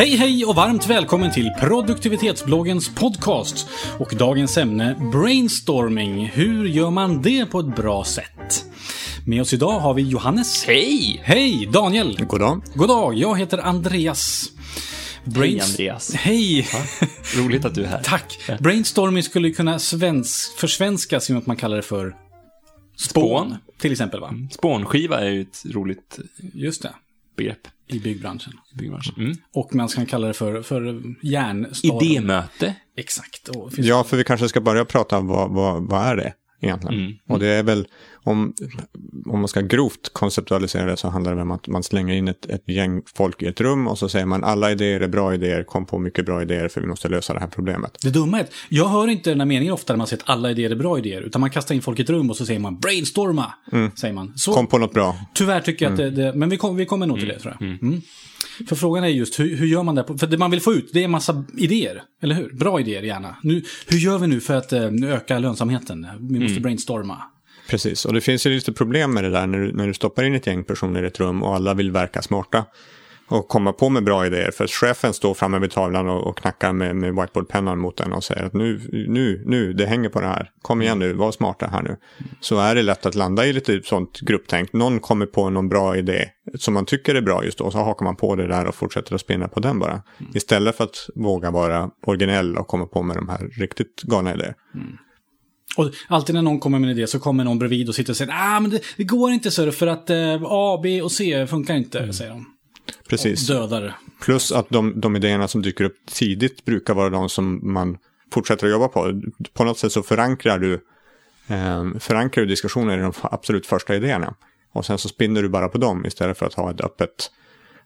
Hej hej och varmt välkommen till produktivitetsbloggens podcast och dagens ämne brainstorming. Hur gör man det på ett bra sätt? Med oss idag har vi Johannes. Hej! Hej! Daniel. God dag. God dag, jag heter Andreas. Hej Andreas. Hej! Roligt att du är här. Tack. Brainstorming skulle kunna svensk, försvenskas genom att man kallar det för spån. Spån. Till exempel va? Spånskiva är ju ett roligt Just det. Begrepp I byggbranschen. i byggbranschen. Mm. Och man kan kalla det för, för järnstorm. Idémöte. Exakt. Och finns Ja, för vi kanske ska börja prata om vad, vad, vad är det egentligen? Mm. Och det är väl, om, om man ska grovt konceptualisera det så handlar det om att man slänger in ett, ett gäng folk i ett rum och så säger man alla idéer är bra idéer, kom på mycket bra idéer för vi måste lösa det här problemet. Det dumma är att jag hör inte den här meningen ofta när man säger att alla idéer är bra idéer. Utan man kastar in folk i ett rum och så säger man brainstorma. Säger man. Så Kom på något bra. tyvärr tycker jag att det, det men vi, kom, vi kommer nog till det tror jag. Mm. För frågan är just hur, hur gör man det? För det man vill få ut det är en massa idéer. Eller hur? Bra idéer gärna. Nu, hur gör vi nu för att eh, öka lönsamheten? Vi måste brainstorma. Precis, och det finns ju lite problem med det där när du, när du stoppar in ett gäng personer i ett rum och alla vill verka smarta och komma på med bra idéer. För chefen står framme vid tavlan och, och knackar med, med whiteboardpennan mot den och säger att nu, nu, nu, det hänger på det här. Kom igen nu, var smarta här nu. Så är det lätt att landa i lite sånt grupptänk. Någon kommer på någon bra idé som man tycker är bra just då. Så hakar man på det där och fortsätter att spinna på den bara. Istället för att våga vara originell och komma på med de här riktigt galna idéer. Och alltid när någon kommer med en idé så kommer någon bredvid och sitter och säger ah, men det, det går inte så för att eh, A, B och C funkar inte, säger de. Precis. Dödar. Plus att de, de idéerna som dyker upp tidigt brukar vara de som man fortsätter att jobba på. På något sätt så förankrar du, eh, förankrar du diskussioner i de absolut första idéerna. Och sen så spinner du bara på dem istället för att ha ett öppet,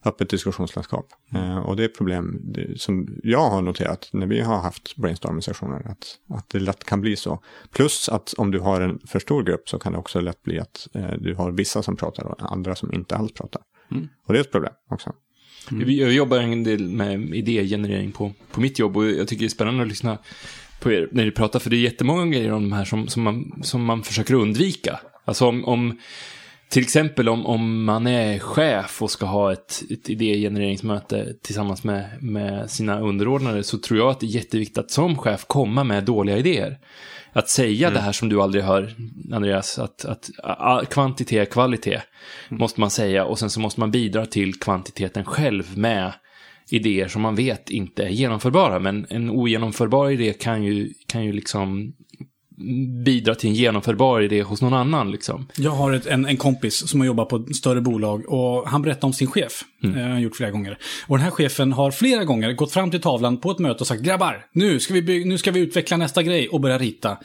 öppet diskussionslandskap. Eh, och det är ett problem som jag har noterat när vi har haft brainstorming-sessioner. Att, att det lätt kan bli så. Plus att om du har en för stor grupp så kan det också lätt bli att eh, du har vissa som pratar och andra som inte alls pratar. Och det är ett problem också. Mm. Jag jobbar en del med idégenerering på, på mitt jobb och jag tycker det är spännande att lyssna på er när ni pratar, för det är jättemånga grejer om de här som, som, man, som man försöker undvika. Alltså om, om till exempel om, om man är chef och ska ha ett, ett idégenereringsmöte tillsammans med, med sina underordnade så tror jag att det är jätteviktigt att som chef komma med dåliga idéer. Att säga det här som du aldrig hör, Andreas, att, att a, kvantitet är kvalitet, måste man säga. Och sen så måste man bidra till kvantiteten själv med idéer som man vet inte är genomförbara. Men en ogenomförbar idé kan ju, kan ju liksom bidra till en genomförbar idé hos någon annan. Liksom. Jag har ett, en, en kompis som har jobbat på ett större bolag och han berättade om sin chef. Mm. har han gjort flera gånger. Och den här chefen har flera gånger gått fram till tavlan på ett möte och sagt grabbar, nu ska vi, bygga, nu ska vi utveckla nästa grej och börja rita.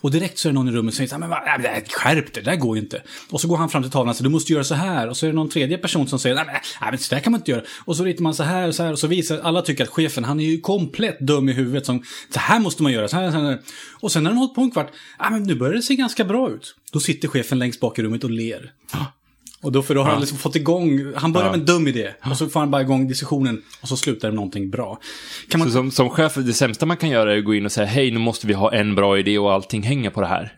Och direkt så är det någon i rummet som säger men vad, nej, skärp dig, det där går ju inte. Och så går han fram till tavlan och säger, du måste göra så här. Och så är det någon tredje person som säger, nej, men så där kan man inte göra. Och så ritar man så här och så här och så visar alla tycker att chefen, han är ju komplett dum i huvudet som, så här måste man göra, så här, så här. Och sen när han hållit på en kvart, men nu börjar det se ganska bra ut. Då sitter chefen längst bak i rummet och ler. Och då, för då har han liksom fått igång, han börjar med en dum idé. Och så får han bara igång diskussionen och så slutar det med någonting bra. Kan man... Så som, som chef, det sämsta man kan göra är att gå in och säga, hej, nu måste vi ha en bra idé och allting hänger på det här.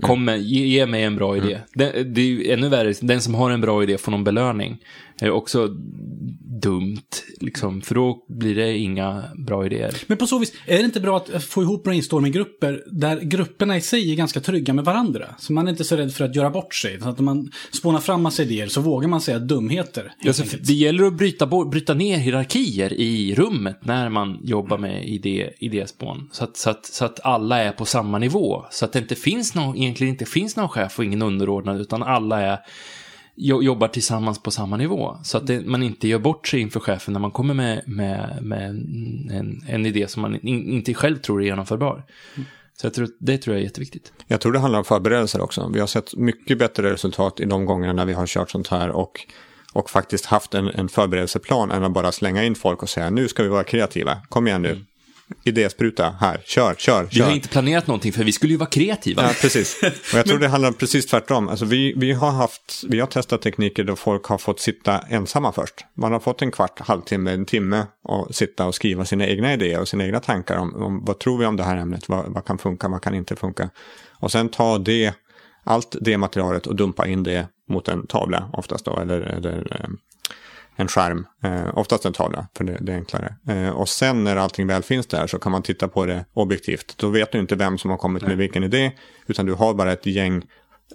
Kom med, ge, ge mig en bra idé. Det, det är ju ännu värre, den som har en bra idé får någon belöning. Det är också dumt, liksom, för då blir det inga bra idéer. Men på så vis, är det inte bra att få ihop brainstorming-grupper där grupperna i sig är ganska trygga med varandra? Så man är inte så rädd för att göra bort sig. Så att om man spånar fram massa idéer så vågar man säga dumheter. enkelt. det gäller att bryta, bryta ner hierarkier i rummet när man jobbar med idé, idéspån. Så att, så, att, så att alla är på samma nivå. Så att det inte finns någon, egentligen inte finns någon chef och ingen underordnad, utan alla är, jo- jobbar tillsammans på samma nivå. Så att det, man inte gör bort sig inför chefen när man kommer med, med, med en, en idé som man in, inte själv tror är genomförbar. Så jag tror, det tror jag är jätteviktigt. Jag tror det handlar om förberedelser också. Vi har sett mycket bättre resultat i de gångerna när vi har kört sånt här och, och faktiskt haft en, en förberedelseplan än att bara slänga in folk och säga nu ska vi vara kreativa. Kom igen nu. Idéspruta här, kör, kör, Vi kör. har inte planerat någonting för vi skulle ju vara kreativa. Ja, precis. Och jag tror det handlar precis tvärtom. Alltså vi, vi, har haft, vi har testat tekniker där folk har fått sitta ensamma först. Man har fått en kvart, halvtimme, en timme och sitta och skriva sina egna idéer och sina egna tankar om, om vad tror vi om det här ämnet, vad, vad kan funka, vad kan inte funka. Och sen ta det, allt det materialet och dumpa in det mot en tavla oftast då, eller, eller en skärm, eh, oftast en tavla, för det, det är enklare. Eh, och sen när allting väl finns där så kan man titta på det objektivt. Då vet du inte vem som har kommit med vilken idé, utan du har bara ett gäng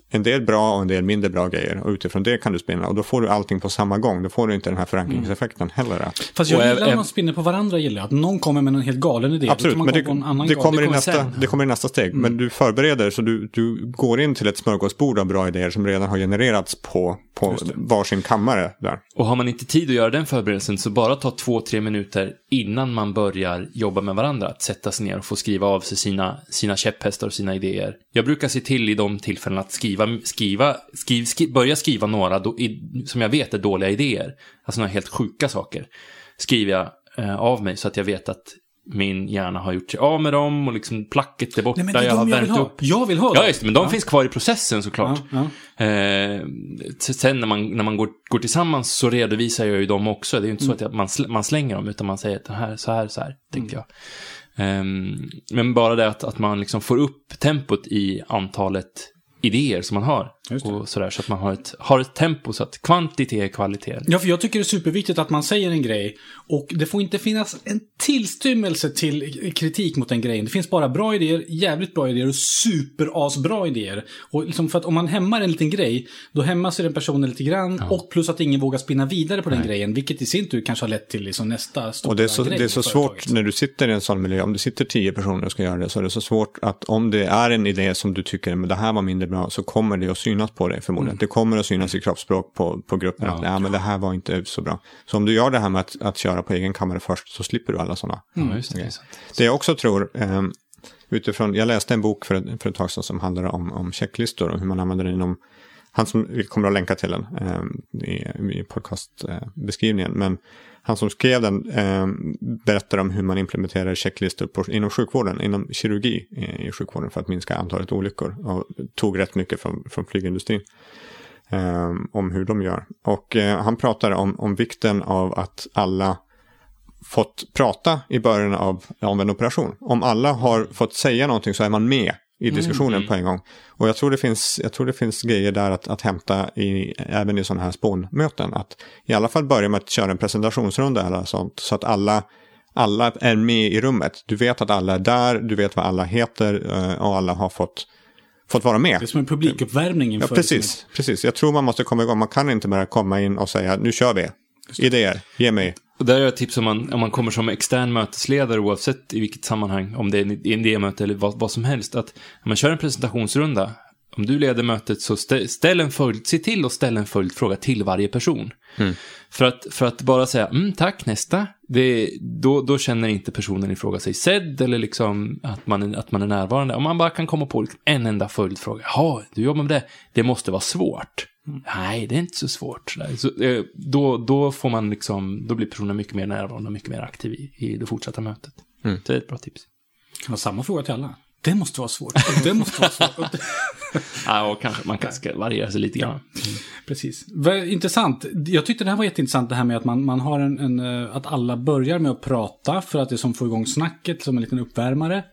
en del bra och en del mindre bra grejer. Och utifrån det kan du spinna. Och då får du allting på samma gång. Då får du inte den här förankringseffekten heller. Att, Fast jag gillar när man spinner på varandra, gillar jag. Att någon kommer med en helt galen idé. absolut, men det, en annan det, galen. kommer i kommer nästa, sen. det kommer i nästa steg. Men du förbereder så du, du går in till ett smörgåsbord av bra idéer som redan har genererats på, på varsin kammare där. Och har man inte tid att göra den förberedelsen så bara ta två, tre minuter innan man börjar jobba med varandra. Att sätta sig ner och få skriva av sig sina, sina käpphästar och sina idéer. Jag brukar se till i de tillfällen att skriva, skriva, skriv, skri, börja skriva några då, i, som jag vet är dåliga idéer. Alltså några helt sjuka saker. Skriver jag eh, av mig så att jag vet att min hjärna har gjort sig av med dem och liksom placket är borta. Nej, men det är jag de jag vill ha. upp. Jag vill ha Ja, dem. just det, men de Ja. finns kvar i processen såklart. Ja, ja. Eh, sen när man, när man går, går tillsammans så redovisar jag ju dem också. Det är ju inte Mm. så att man, man slänger dem, utan man säger att det här, så här, så här, tänkte Mm. jag. Ehm, men bara det att, att man liksom får upp tempot i antalet idéer som man har. Och sådär, så att man har ett, har ett tempo så att kvantitet är kvalitet. Ja, för jag tycker det är superviktigt att man säger en grej och det får inte finnas en tillstymmelse till kritik mot den grejen. Det finns bara bra idéer, jävligt bra idéer och superasbra idéer. Och liksom för att om man hämmar en liten grej, då hämmas ju den personen lite grann och plus att ingen vågar spinna vidare på den grejen, vilket i sin tur kanske har lett till liksom nästa stora Och det är så, grej det är så svårt när du sitter i en sån miljö, om det sitter tio personer och ska göra det, så är det så svårt att om det är en idé som du tycker, men det här var mindre bra, så kommer det att synas på dig förmodligen. Mm. Det kommer att synas i kroppsspråk på, på gruppen, att ja, men det här var inte så bra. Så om du gör det här med att, att köra på egen kammare först, så slipper du alla sådana. Ja, just det. det. Det jag också tror, eh, utifrån, jag läste en bok för, ett- för ett tag sedan som handlar om, om checklistor och hur man använder den inom, han som, vi kommer att länka till den eh, i, i podcastbeskrivningen, men han som skrev den eh, berättar om hur man implementerar checklistor på, inom sjukvården, inom kirurgi i, i sjukvården för att minska antalet olyckor och tog rätt mycket från, från flygindustrin eh, om hur de gör. Och eh, han pratar om, om vikten av att alla fått prata i början av, av en operation. Om alla har fått säga någonting så är man med i diskussionen på en gång. Och jag tror det finns, jag tror det finns grejer där att, att hämta i, även i sådana här spånmöten. Att i alla fall börja med att köra en presentationsrunda eller sånt. Så att alla, alla är med i rummet. Du vet att alla är där, du vet vad alla heter eh, och alla har fått, fått vara med. Det är som en publikuppvärmning Ja, inför... precis, precis. Jag tror man måste komma igång. Man kan inte bara komma in och säga nu kör vi. Idéer, ge mig. Och där är jag ett tips om man, om man kommer som extern mötesledare oavsett i vilket sammanhang, om det är en idémöte eller vad, vad som helst, att när man kör en presentationsrunda, om du leder mötet så stä, ställ en följd, se till att ställa en följdfråga till varje person. För, att, för att bara säga mm, tack, nästa, det, då, då känner inte personen i fråga sig sedd eller liksom att man, att man är närvarande. Om man bara kan komma på en enda följdfråga, jaha, du jobbar med det, det måste vara svårt. Nej, det är inte så svårt. Så, eh, då, då får man liksom, då blir personen mycket mer närvarande och mycket mer aktiv i, i det fortsatta mötet. Mm. Det är ett bra tips. Kan ha samma fråga till alla. Det måste vara svårt. Det måste vara svårt. Ja, och kanske man kanske ska variera sig lite grann. Precis. Vad Intressant. Jag tyckte det här var jätteintressant det här med att man, man har en, en, eh, att alla börjar med att prata för att det som får igång snacket som en liten uppvärmare.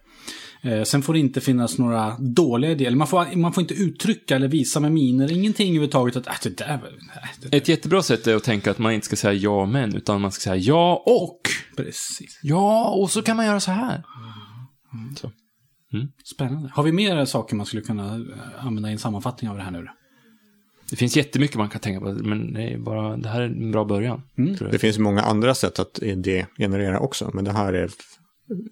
Eh, sen får det inte finnas några dåliga idéer. Eller Man får, man får inte uttrycka eller visa med miner, ingenting överhuvudtaget att äh, det där. Nej, det där. Ett jättebra sätt är att tänka att man inte ska säga ja men, utan man ska säga ja och. Precis. Ja, och så kan man göra så här. Så. Spännande. Har vi mer saker man skulle kunna eh, använda i en sammanfattning av det här nu? Det finns jättemycket man kan tänka på, men det, är bara, det här är en bra början. Tror Det finns många andra sätt att idé generera också. Men det här är,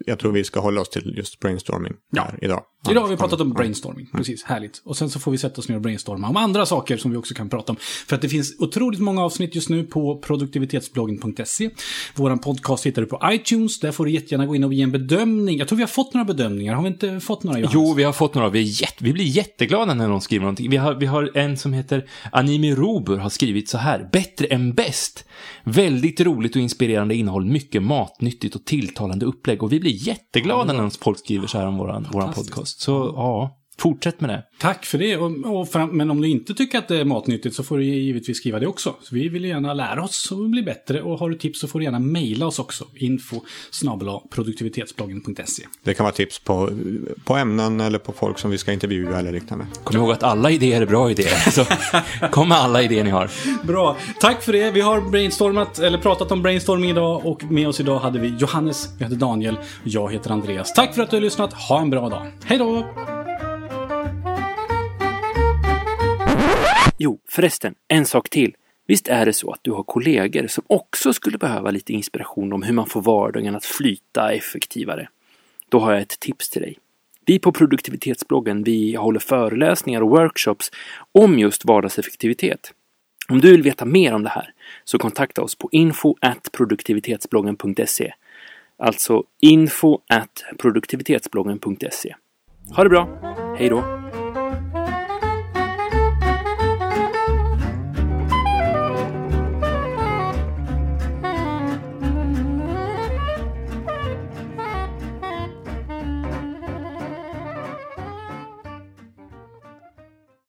jag tror vi ska hålla oss till just brainstorming Ja. idag. Idag har vi pratat om brainstorming. Precis, härligt. Och sen så får vi sätta oss ner och brainstorma om andra saker som vi också kan prata om. För att det finns otroligt många avsnitt just nu på produktivitetsbloggen.se. Våran podcast hittar du på iTunes. Där får du jättegärna gå in och ge en bedömning. Jag tror vi har fått några bedömningar. Har vi inte fått några, Johannes? Jo, vi har fått några. Vi, är jätte, vi blir jätteglada när någon skriver någonting. Vi har, vi har en som heter Animi Robur har skrivit så här. Bättre än bäst. Väldigt roligt och inspirerande innehåll. Mycket matnyttigt och tilltalande upplägg. Och vi blir jätteglada när folk skriver så här om våran, våran podcast. Så ja, Fortsätt med det. Tack för det. Och, och fram, men om du inte tycker att det är matnyttigt så får du givetvis skriva det också. Så vi vill gärna lära oss och bli bättre. Och har du tips så får du gärna mejla oss också. Info produktivitetsbloggen.se. Det kan vara tips på, på ämnen eller på folk som vi ska intervjua eller liknande. Kom ihåg att alla idéer är bra idéer. Så kom med alla idéer ni har. Bra. Tack för det. Vi har brainstormat, eller pratat om brainstorming idag. Och med oss idag hade vi Johannes, vi hade Daniel, jag heter Andreas. Tack för att du har lyssnat. Ha en bra dag. Hej då! Jo, förresten, en sak till. Visst är det så att du har kollegor som också skulle behöva lite inspiration om hur man får vardagen att flyta effektivare? Då har jag ett tips till dig. Vi på produktivitetsbloggen, vi håller föreläsningar och workshops om just vardagseffektivitet. Om du vill veta mer om det här så kontakta oss på info produktivitetsbloggen.se. Alltså info produktivitetsbloggen.se. Ha det bra! Hej då!